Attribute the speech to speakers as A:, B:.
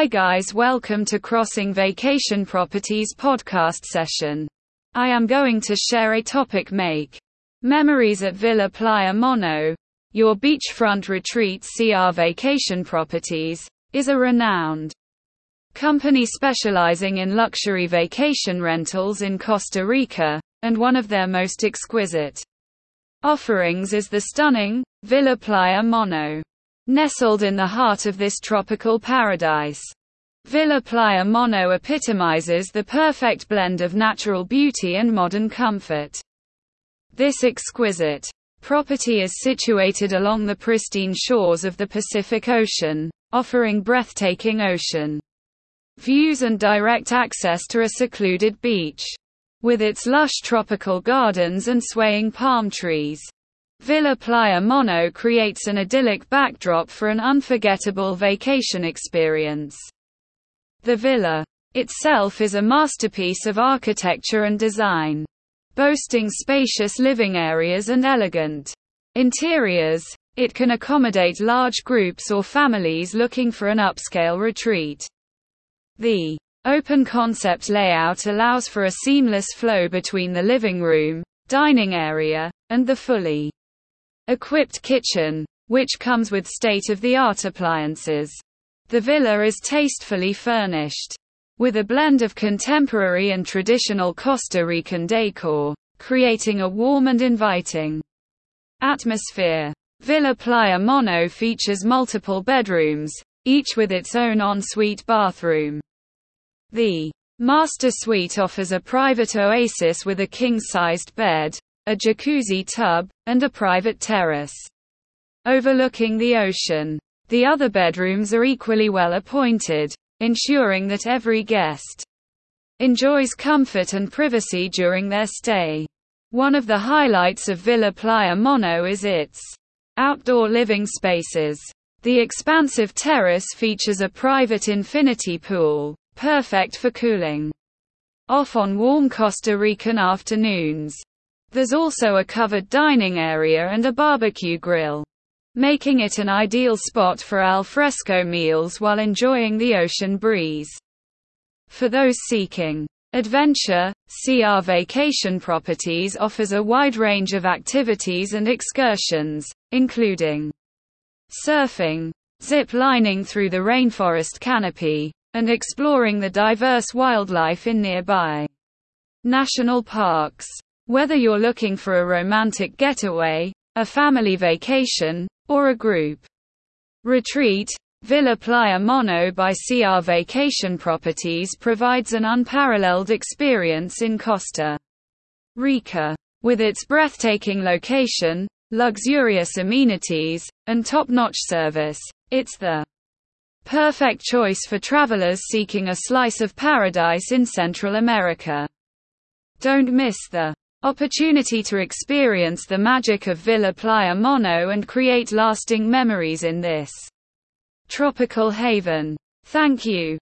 A: Hi guys, welcome to Crossing Vacation Properties podcast session. I am going to share a topic make memories at Villa Playa Mono. Your beachfront retreat CR Vacation Properties is a renowned company specializing in luxury vacation rentals in Costa Rica, and one of their most exquisite offerings is the stunning Villa Playa Mono. Nestled in the heart of this tropical paradise, Villa Playa Mono epitomizes the perfect blend of natural beauty and modern comfort. This exquisite property is situated along the pristine shores of the Pacific Ocean, offering breathtaking ocean views and direct access to a secluded beach. With its lush tropical gardens and swaying palm trees, Villa Playa Mono creates an idyllic backdrop for an unforgettable vacation experience. The villa itself is a masterpiece of architecture and design, boasting spacious living areas and elegant interiors. It can accommodate large groups or families looking for an upscale retreat. The open concept layout allows for a seamless flow between the living room, dining area, and the fully equipped kitchen, which comes with state-of-the-art appliances. The villa is tastefully furnished with a blend of contemporary and traditional Costa Rican decor, creating a warm and inviting atmosphere. Villa Playa Mono features multiple bedrooms, each with its own ensuite bathroom. The master suite offers a private oasis with a king-sized bed, a jacuzzi tub, and a private terrace overlooking the ocean. The other bedrooms are equally well appointed, ensuring that every guest enjoys comfort and privacy during their stay. One of the highlights of Villa Playa Mono is its outdoor living spaces. The expansive terrace features a private infinity pool, perfect for cooling off on warm Costa Rican afternoons. There's also a covered dining area and a barbecue grill, making it an ideal spot for al fresco meals while enjoying the ocean breeze. For those seeking adventure, CR Vacation Properties offers a wide range of activities and excursions, including surfing, zip lining through the rainforest canopy, and exploring the diverse wildlife in nearby national parks. Whether you're looking for a romantic getaway, a family vacation, or a group retreat, Villa Playa Mono by CR Vacation Properties provides an unparalleled experience in Costa Rica. With its breathtaking location, luxurious amenities, and top-notch service, it's the perfect choice for travelers seeking a slice of paradise in Central America. Don't miss the Opportunity to experience the magic of Villa Playa Mono and create lasting memories in this tropical haven. Thank you.